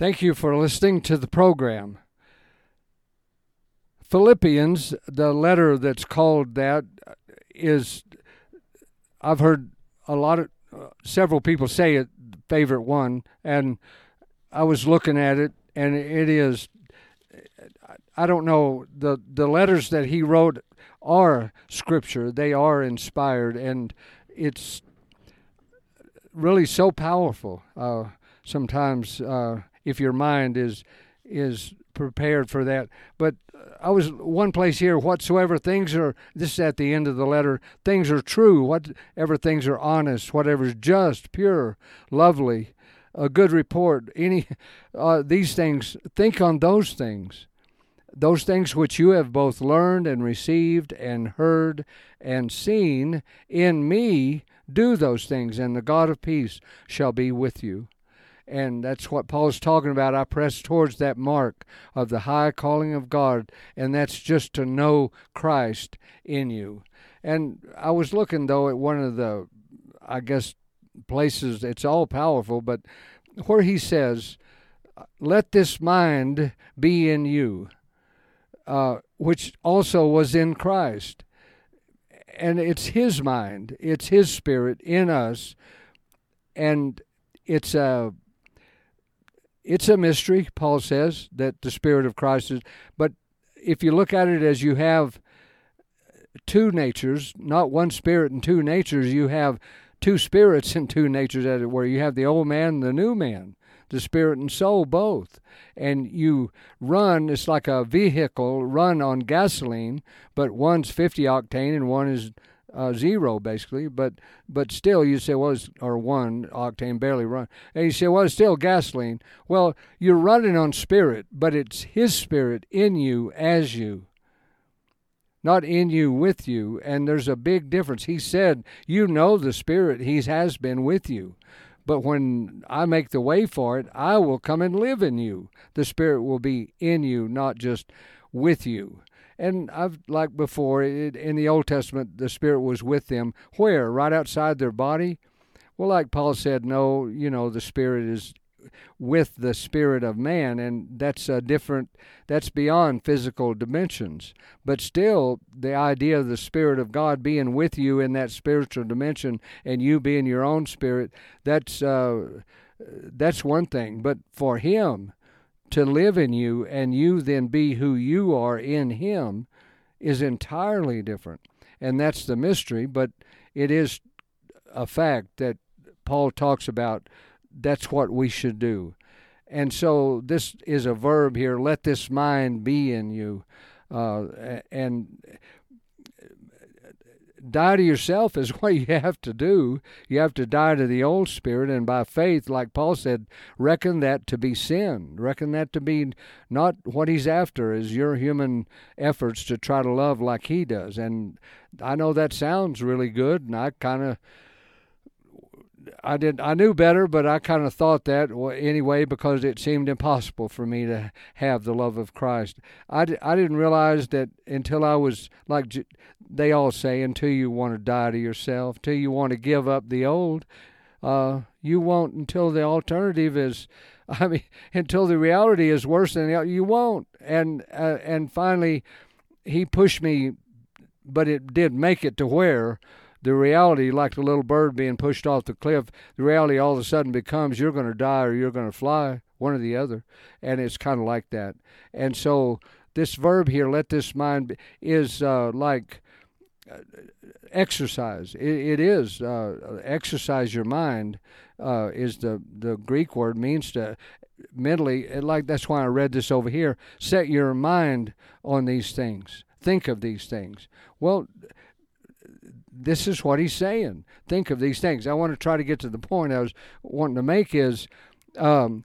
Thank you for listening to the program. Philippians, the letter that's called that, is, I've heard a lot of, uh, several people say it, favorite one, and I was looking at it, and it is, I don't know, the, the letters that he wrote are scripture, they are inspired, and it's really so powerful. Uh, sometimes, uh, if your mind is is prepared for that. But I was one place here, whatsoever things are, this is at the end of the letter, things are true, whatever things are honest, whatever is just, pure, lovely, a good report, any, uh, these things, think on those things. Those things which you have both learned and received and heard and seen in me, do those things, and the God of peace shall be with you. And that's what Paul's talking about. I press towards that mark of the high calling of God, and that's just to know Christ in you. And I was looking, though, at one of the, I guess, places, it's all powerful, but where he says, Let this mind be in you, uh, which also was in Christ. And it's his mind, it's his spirit in us. And it's a it's a mystery, Paul says, that the Spirit of Christ is. But if you look at it as you have two natures, not one spirit and two natures, you have two spirits and two natures, as it were. You have the old man and the new man, the spirit and soul both. And you run, it's like a vehicle run on gasoline, but one's 50 octane and one is uh, zero basically, but but still you say well or one octane barely run, and you say well it's still gasoline. Well, you're running on spirit, but it's His spirit in you as you, not in you with you, and there's a big difference. He said you know the spirit He has been with you. But when I make the way for it, I will come and live in you. The Spirit will be in you, not just with you. And I've like before it, in the Old Testament, the Spirit was with them. Where? Right outside their body. Well, like Paul said, no, you know, the Spirit is with the spirit of man and that's a different that's beyond physical dimensions but still the idea of the spirit of god being with you in that spiritual dimension and you being your own spirit that's uh, that's one thing but for him to live in you and you then be who you are in Him is entirely different. And that's the mystery, but it is a fact that Paul talks about that's what we should do. And so this is a verb here let this mind be in you. Uh, and die to yourself is what you have to do. You have to die to the old spirit, and by faith, like Paul said, reckon that to be sin. Reckon that to be not what he's after is your human efforts to try to love like he does. And I know that sounds really good, and I kind of I did I knew better, but I kind of thought that anyway because it seemed impossible for me to have the love of Christ. I, I didn't realize that until I was like they all say, until you want to die to yourself, until you want to give up the old, uh, you won't until the alternative is. I mean, until the reality is worse than the, you won't. And uh, and finally, he pushed me, but it did make it to where the reality, like the little bird being pushed off the cliff, the reality all of a sudden becomes you're going to die or you're going to fly, one or the other. And it's kind of like that. And so this verb here, let this mind, be, is uh, like exercise. It, it is uh, exercise your mind. Uh, is the the Greek word means to mentally like that's why I read this over here. Set your mind on these things. Think of these things. Well, this is what he's saying. Think of these things. I want to try to get to the point I was wanting to make is um,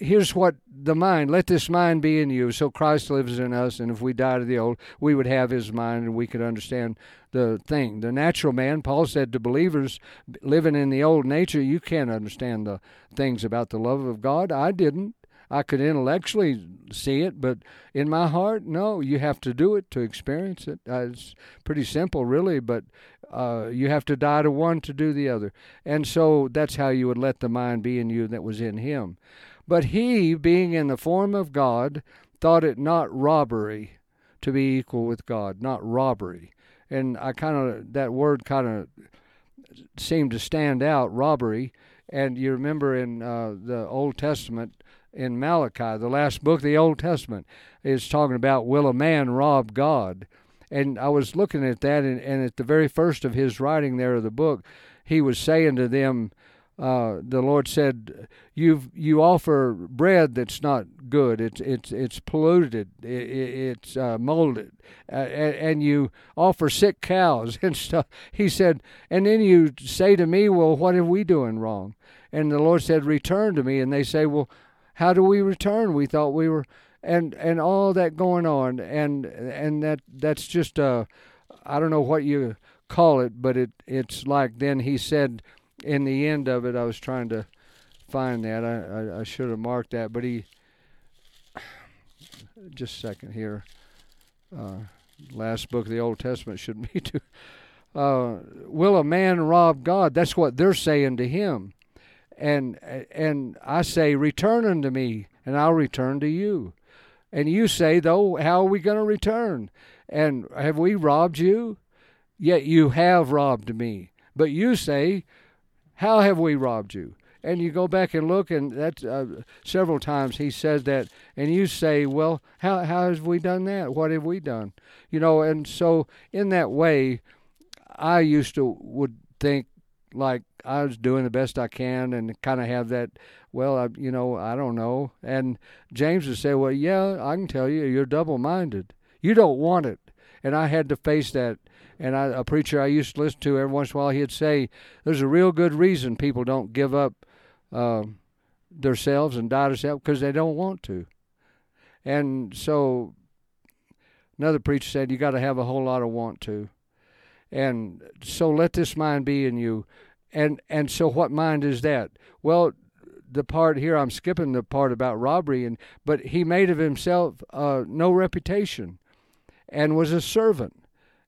here's what the mind let this mind be in you so christ lives in us and if we die to the old we would have his mind and we could understand the thing the natural man paul said to believers living in the old nature you can't understand the things about the love of god i didn't I could intellectually see it, but in my heart, no. You have to do it to experience it. Uh, it's pretty simple, really, but uh, you have to die to one to do the other. And so that's how you would let the mind be in you that was in him. But he, being in the form of God, thought it not robbery to be equal with God, not robbery. And I kind of, that word kind of seemed to stand out, robbery. And you remember in uh, the Old Testament, in Malachi, the last book of the Old Testament, is talking about will a man rob God? And I was looking at that, and, and at the very first of his writing there of the book, he was saying to them, uh, the Lord said, "You you offer bread that's not good. It's it's it's polluted. It, it's uh, molded, uh, and, and, you offer sick cows and stuff." He said, and then you say to me, "Well, what are we doing wrong?" And the Lord said, "Return to me." And they say, "Well, how do we return? We thought we were." And and all that going on, and and that that's just uh, I don't know what you call it, but it it's like then he said in the end of it, I was trying to find that. I, I, I should have marked that, but he. Just a second here. Uh, last book of the Old Testament should be to. Uh, will a man rob God? That's what they're saying to him, and and I say, return unto me, and I'll return to you. And you say, though, how are we going to return? And have we robbed you? Yet you have robbed me. But you say, how have we robbed you? And you go back and look, and that's uh, several times he says that, and you say, well, how how have we done that? What have we done? You know, and so in that way, I used to would think like I was doing the best I can, and kind of have that. Well, I, you know, I don't know. And James would say, well, yeah, I can tell you, you're double-minded. You don't want it, and I had to face that and I, a preacher I used to listen to every once in a while, he'd say, "There's a real good reason people don't give up uh, themselves and die to themselves because they don't want to." And so, another preacher said, "You got to have a whole lot of want to." And so, let this mind be in you. And and so, what mind is that? Well, the part here I'm skipping the part about robbery, and but he made of himself uh, no reputation, and was a servant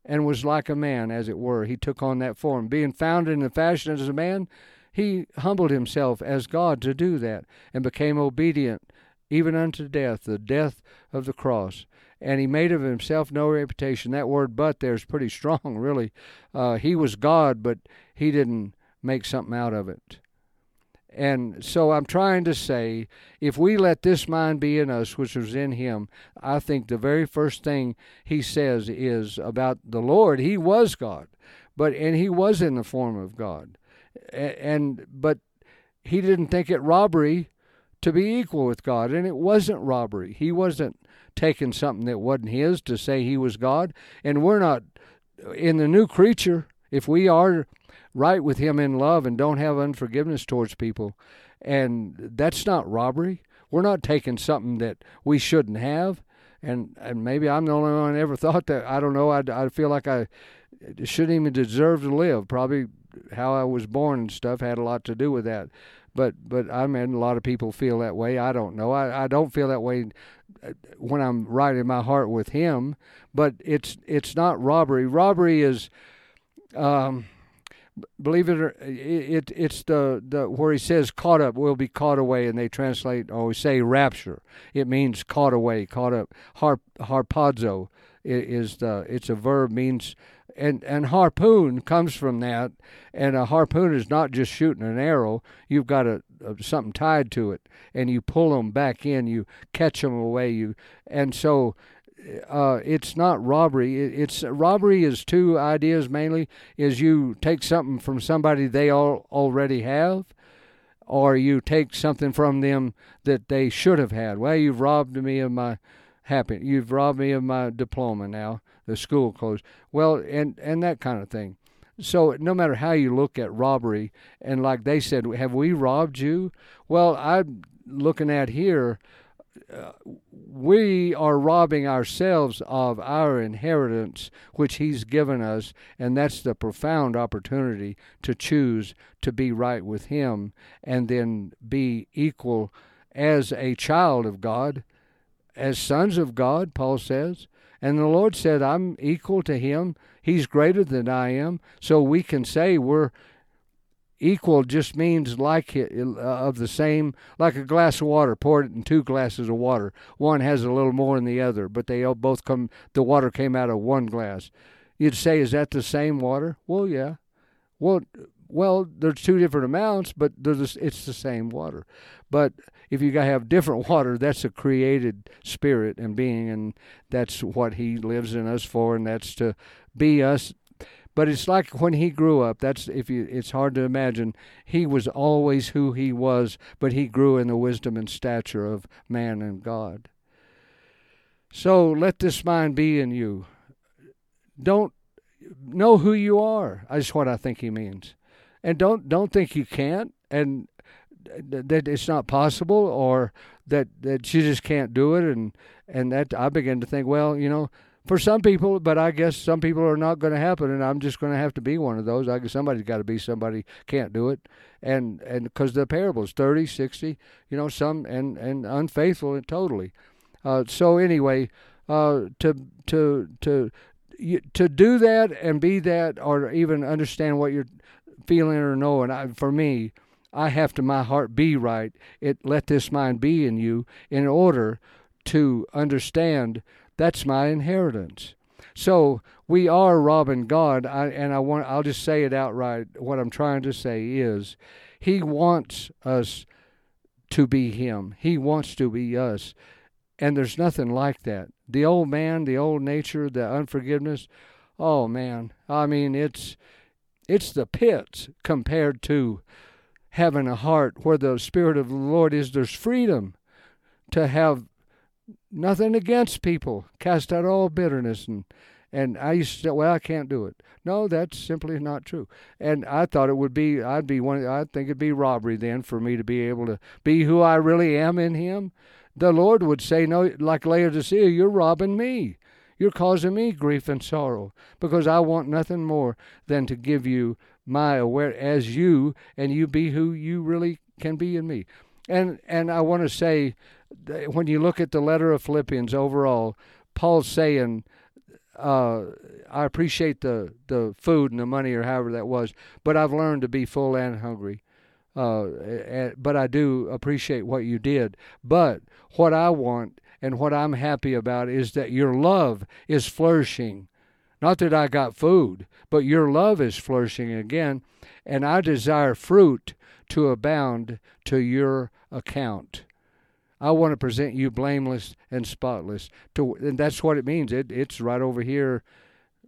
and was like a man, as it were. He took on that form. Being found in the fashion as a man, he humbled himself as God to do that, and became obedient even unto death, the death of the cross. And he made of himself no reputation. That word but there is pretty strong, really. Uh, he was God, but he didn't make something out of it. And so I'm trying to say, if we let this mind be in us, which was in him, I think the very first thing he says is about the Lord. He was God, but and he was in the form of God, and but he didn't think it robbery to be equal with God, and it wasn't robbery. He wasn't taking something that wasn't his to say he was God, and we're not in the new creature. If we are right with Him in love and don't have unforgiveness towards people. And that's not robbery. We're not taking something that we shouldn't have. And, and maybe I'm the only one ever thought that. I don't know. I, I feel like I shouldn't even deserve to live. Probably how I was born and stuff had a lot to do with that. But but I mean, a lot of people feel that way. I don't know. I, I don't feel that way uh, when I'm right in my heart with Him. But it's it's not robbery. Robbery is um, believe it or it, it's the, the where he says caught up will be caught away and they translate oh, or say rapture. It means caught away caught up. Harp harpazo is the it's a verb means and and harpoon comes from that and a harpoon is not just shooting an arrow. You've got a, a something tied to it and you pull them back in you catch them away you and so uh, it's not robbery. It's robbery is two ideas mainly: is you take something from somebody they all already have, or you take something from them that they should have had. Well, you've robbed me of my happy. You've robbed me of my diploma. Now the school closed. Well, and and that kind of thing. So no matter how you look at robbery, and like they said, have we robbed you? Well, I'm looking at here Uh, we are robbing ourselves of our inheritance which he's given us and that's the profound opportunity to choose to be right with him and then be equal as a child of God as sons of God Paul says. And the Lord said I'm equal to him. He's greater than I am. So we can say we're equal just means like it uh, of the same like a glass of water. Poured in two glasses of water. One has a little more than the other but they both come the water came out of one glass. You'd say is that the same water? Well yeah. Well well there's two different amounts but it's the same water. But if you have different water that's a created spirit and being and that's what he lives in us for and that's to be us but it's like when he grew up. That's if you. It's hard to imagine. He was always who he was, but he grew in the wisdom and stature of man and God. So let this mind be in you. Don't know who you are. That's what I think he means, and don't don't think you can't and that it's not possible or that that you just can't do it and and that I begin to think well you know for some people, but I guess some people are not going to happen, and I'm just going to have to be one of those. I guess somebody's got to be somebody can't do it, and and because the parables 30, 60, you know, some and and unfaithful and totally. Uh, so anyway, uh, to to to to do that and be that, or even understand what you're feeling or knowing, I, for me, I have to my heart be right. It let this mind be in you in order to understand that's my inheritance. So we are robbing God, I, and I want I'll just say it outright. What I'm trying to say is, He wants us to be Him. He wants to be us, and there's nothing like that. The old man, the old nature, the unforgiveness. Oh man, I mean it's it's the pits compared to having a heart where the Spirit of the Lord is. There's freedom to have nothing against people. Cast out all bitterness and and I used to say, well, I can't do it. No, that's simply not true. And I thought it would be, I'd be one, I think it'd be robbery then for me to be able to be who I really am in Him. The Lord would say, no, like Laodicea, you're robbing me. You're causing me grief and sorrow because I want nothing more than to give you my aware as you and you be who you really can be in me. And and I want to say when you look at the letter of Philippians overall, Paul's saying, uh, I appreciate the, the food and the money or however that was, but I've learned to be full and hungry. Uh, and, but I do appreciate what you did. But what I want and what I'm happy about is that your love is flourishing. Not that I got food, but your love is flourishing again, and I desire fruit to abound to your account. I want to present you blameless and spotless. To and that's what it means. It it's right over here,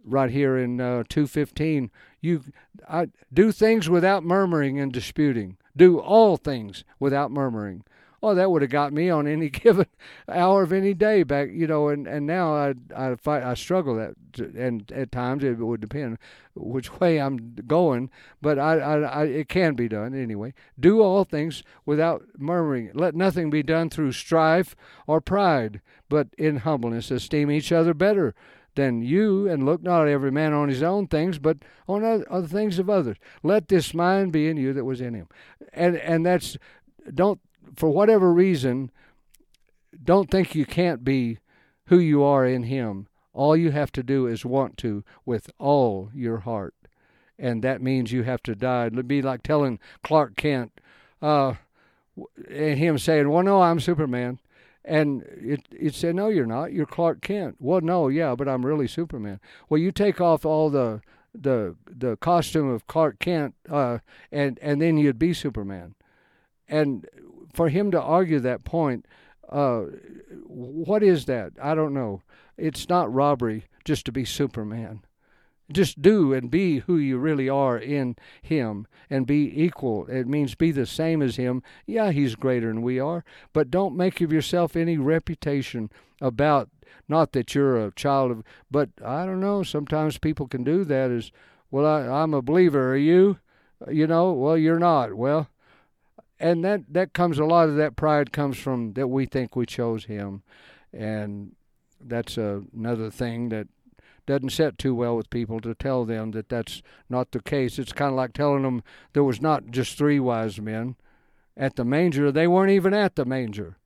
right here in uh, two fifteen. You I, do things without murmuring and disputing. Do all things without murmuring oh, that would have got me on any given hour of any day back, you know. And, and now I I fight I struggle that, and at times it would depend which way I'm going, but I, I, I it can be done anyway. Do all things without murmuring. Let nothing be done through strife or pride, but in humbleness esteem each other better than you, and look not every man on his own things, but on other things of others. Let this mind be in you that was in him, and and that's don't for whatever reason, don't think you can't be who you are in Him. All you have to do is want to with all your heart. And that means you have to die. It'd be like telling Clark Kent, uh, and him saying, Well, no, I'm Superman. And it, it said, No, you're not. You're Clark Kent. Well, no, yeah, but I'm really Superman. Well, you take off all the the the costume of Clark Kent, uh, and and then you'd be Superman. And for him to argue that point, uh, what is that? I don't know. It's not robbery just to be Superman. Just do and be who you really are in Him and be equal. It means be the same as Him. Yeah, He's greater than we are, but don't make of yourself any reputation about not that you're a child of, but I don't know. Sometimes people can do that as, well, I, I'm a believer. Are you? You know, well, you're not. Well, and that that comes a lot of that pride comes from that we think we chose him and that's uh, another thing that doesn't set too well with people to tell them that that's not the case it's kind of like telling them there was not just three wise men at the manger they weren't even at the manger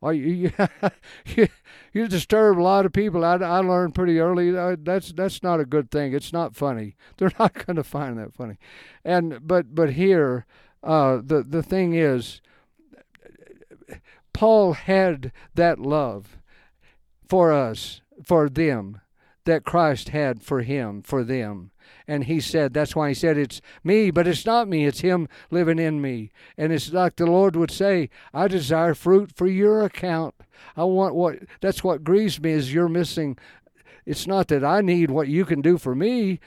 Well, you, you, you disturb a lot of people. I, I learned pretty early uh, that's that's not a good thing. It's not funny. They're not going to find that funny. And but but here, uh, the the thing is, Paul had that love for us, for them, that Christ had for him, for them. And he said, that's why he said, it's me, but it's not me, it's him living in me. And it's like the Lord would say, I desire fruit for your account. I want what, that's what grieves me is you're missing. It's not that I need what you can do for me.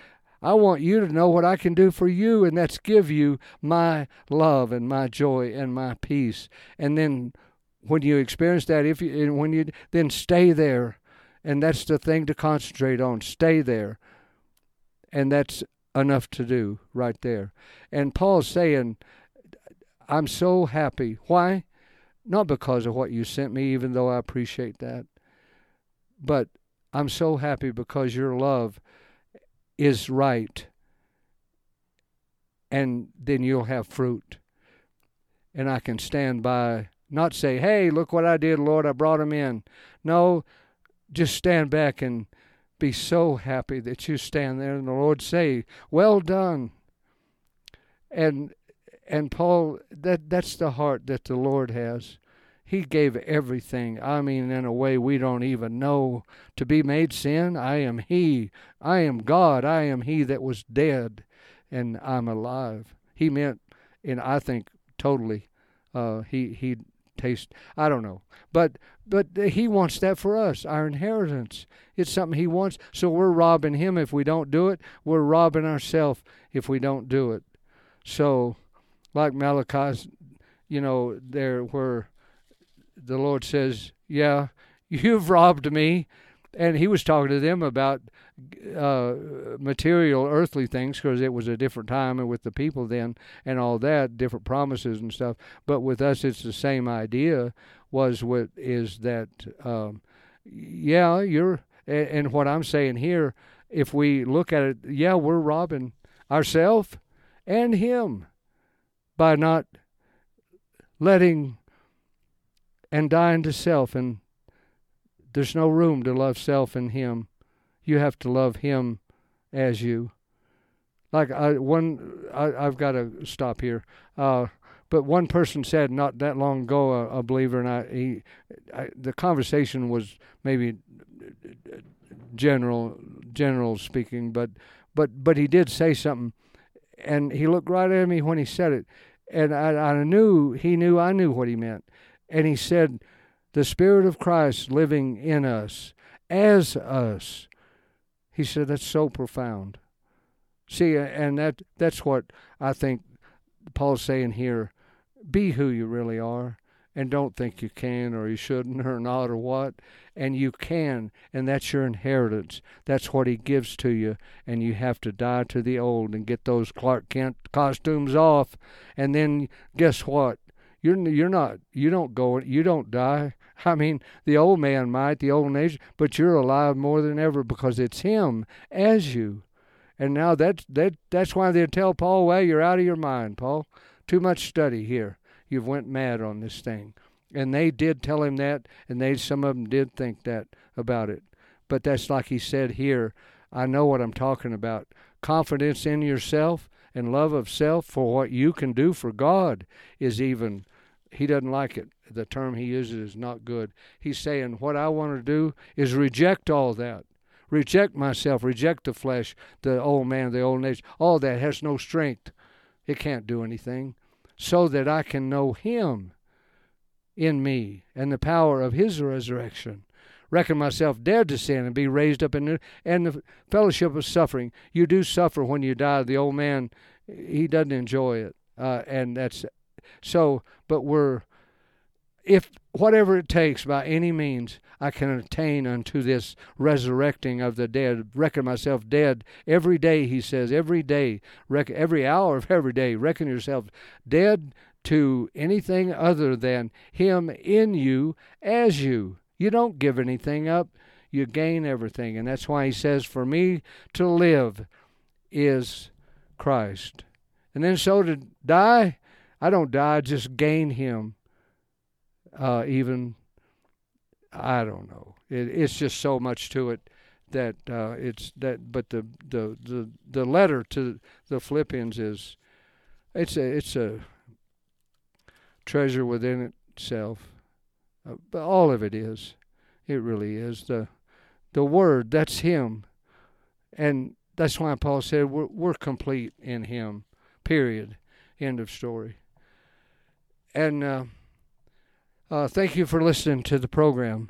I want you to know what I can do for you, and that's give you my love and my joy and my peace. And then when you experience that, if you and when you then stay there, and that's the thing to concentrate on. Stay there and that's enough to do right there. And Paul's saying, I'm so happy. Why? Not because of what you sent me, even though I appreciate that, but I'm so happy because your love is right. And then you'll have fruit. And I can stand by, not say, hey, look what I did, Lord, I brought him in. No, just stand back and be so happy that you stand there and the Lord say, "Well done." And and Paul, that that's the heart that the Lord has. He gave everything. I mean, in a way we don't even know. To be made sin, I am He. I am God. I am He that was dead, and I'm alive. He meant, and I think totally, uh, He He taste. I don't know, but but he wants that for us, our inheritance. It's something he wants. So we're robbing him if we don't do it. We're robbing ourselves if we don't do it. So, like Malachi's, you know, there where the Lord says, "Yeah, you've robbed me," and he was talking to them about uh, material, earthly things because it was a different time and with the people then and all that, different promises and stuff. But with us, it's the same idea. Was what is that? Um, yeah, you're, and, and what I'm saying here, if we look at it, yeah, we're robbing ourselves and Him by not letting and dying to self and there's no room to love self in him you have to love him as you. Like I, one, I, have got to stop here. Uh, but one person said not that long ago, a, a believer, and I, he, I, the conversation was maybe general, general speaking, but, but, but he did say something, and he looked right at me when he said it, and I, I knew he knew I knew what he meant, and he said, "The Spirit of Christ living in us, as us." He said, That's so profound. See, uh, and that that's what I think Paul's saying here. Be who you really are and don't think you can or you shouldn't or not or what. And you can, and that's your inheritance. That's what he gives to you, and you have to die to the old and get those Clark Kent costumes off. And then guess what? You're you're not you don't go you don't die. I mean, the old man might, the old nation, but you're alive more than ever because it's him as you. And now that's that that's why they tell Paul, well, you're out of your mind, Paul. Too much study here. You've went mad on this thing. And they did tell him that, and they some of them did think that about it. But that's like he said here. I know what I'm talking about. Confidence in yourself and love of self for what you can do for God is even he doesn't like it. The term he uses is not good. He's saying, What I want to do is reject all that. Reject myself, reject the flesh, the old man, the old nature. All that has no strength. It can't do anything. So that I can know him in me and the power of his resurrection. Reckon myself dead to sin and be raised up in the, and the fellowship of suffering. You do suffer when you die. The old man, he doesn't enjoy it. Uh, and that's so, but we're, if whatever it takes by any means, I can attain unto this resurrecting of the dead, reckon myself dead every day, he says, every day, reckon, every hour of every day, reckon yourself dead to anything other than Him in you as you. You don't give anything up, you gain everything. And that's why he says, For me to live is Christ. And then so to die I don't die, I just gain him uh, even I don't know. It, it's just so much to it that uh, it's that. But the, the the the letter to the Philippians is it's a it's a treasure within itself. Uh, but all of it is. It really is the the word. That's Him, and that's why Paul said we're we're complete in Him. Period. End of story. And uh, uh, thank you for listening to the program.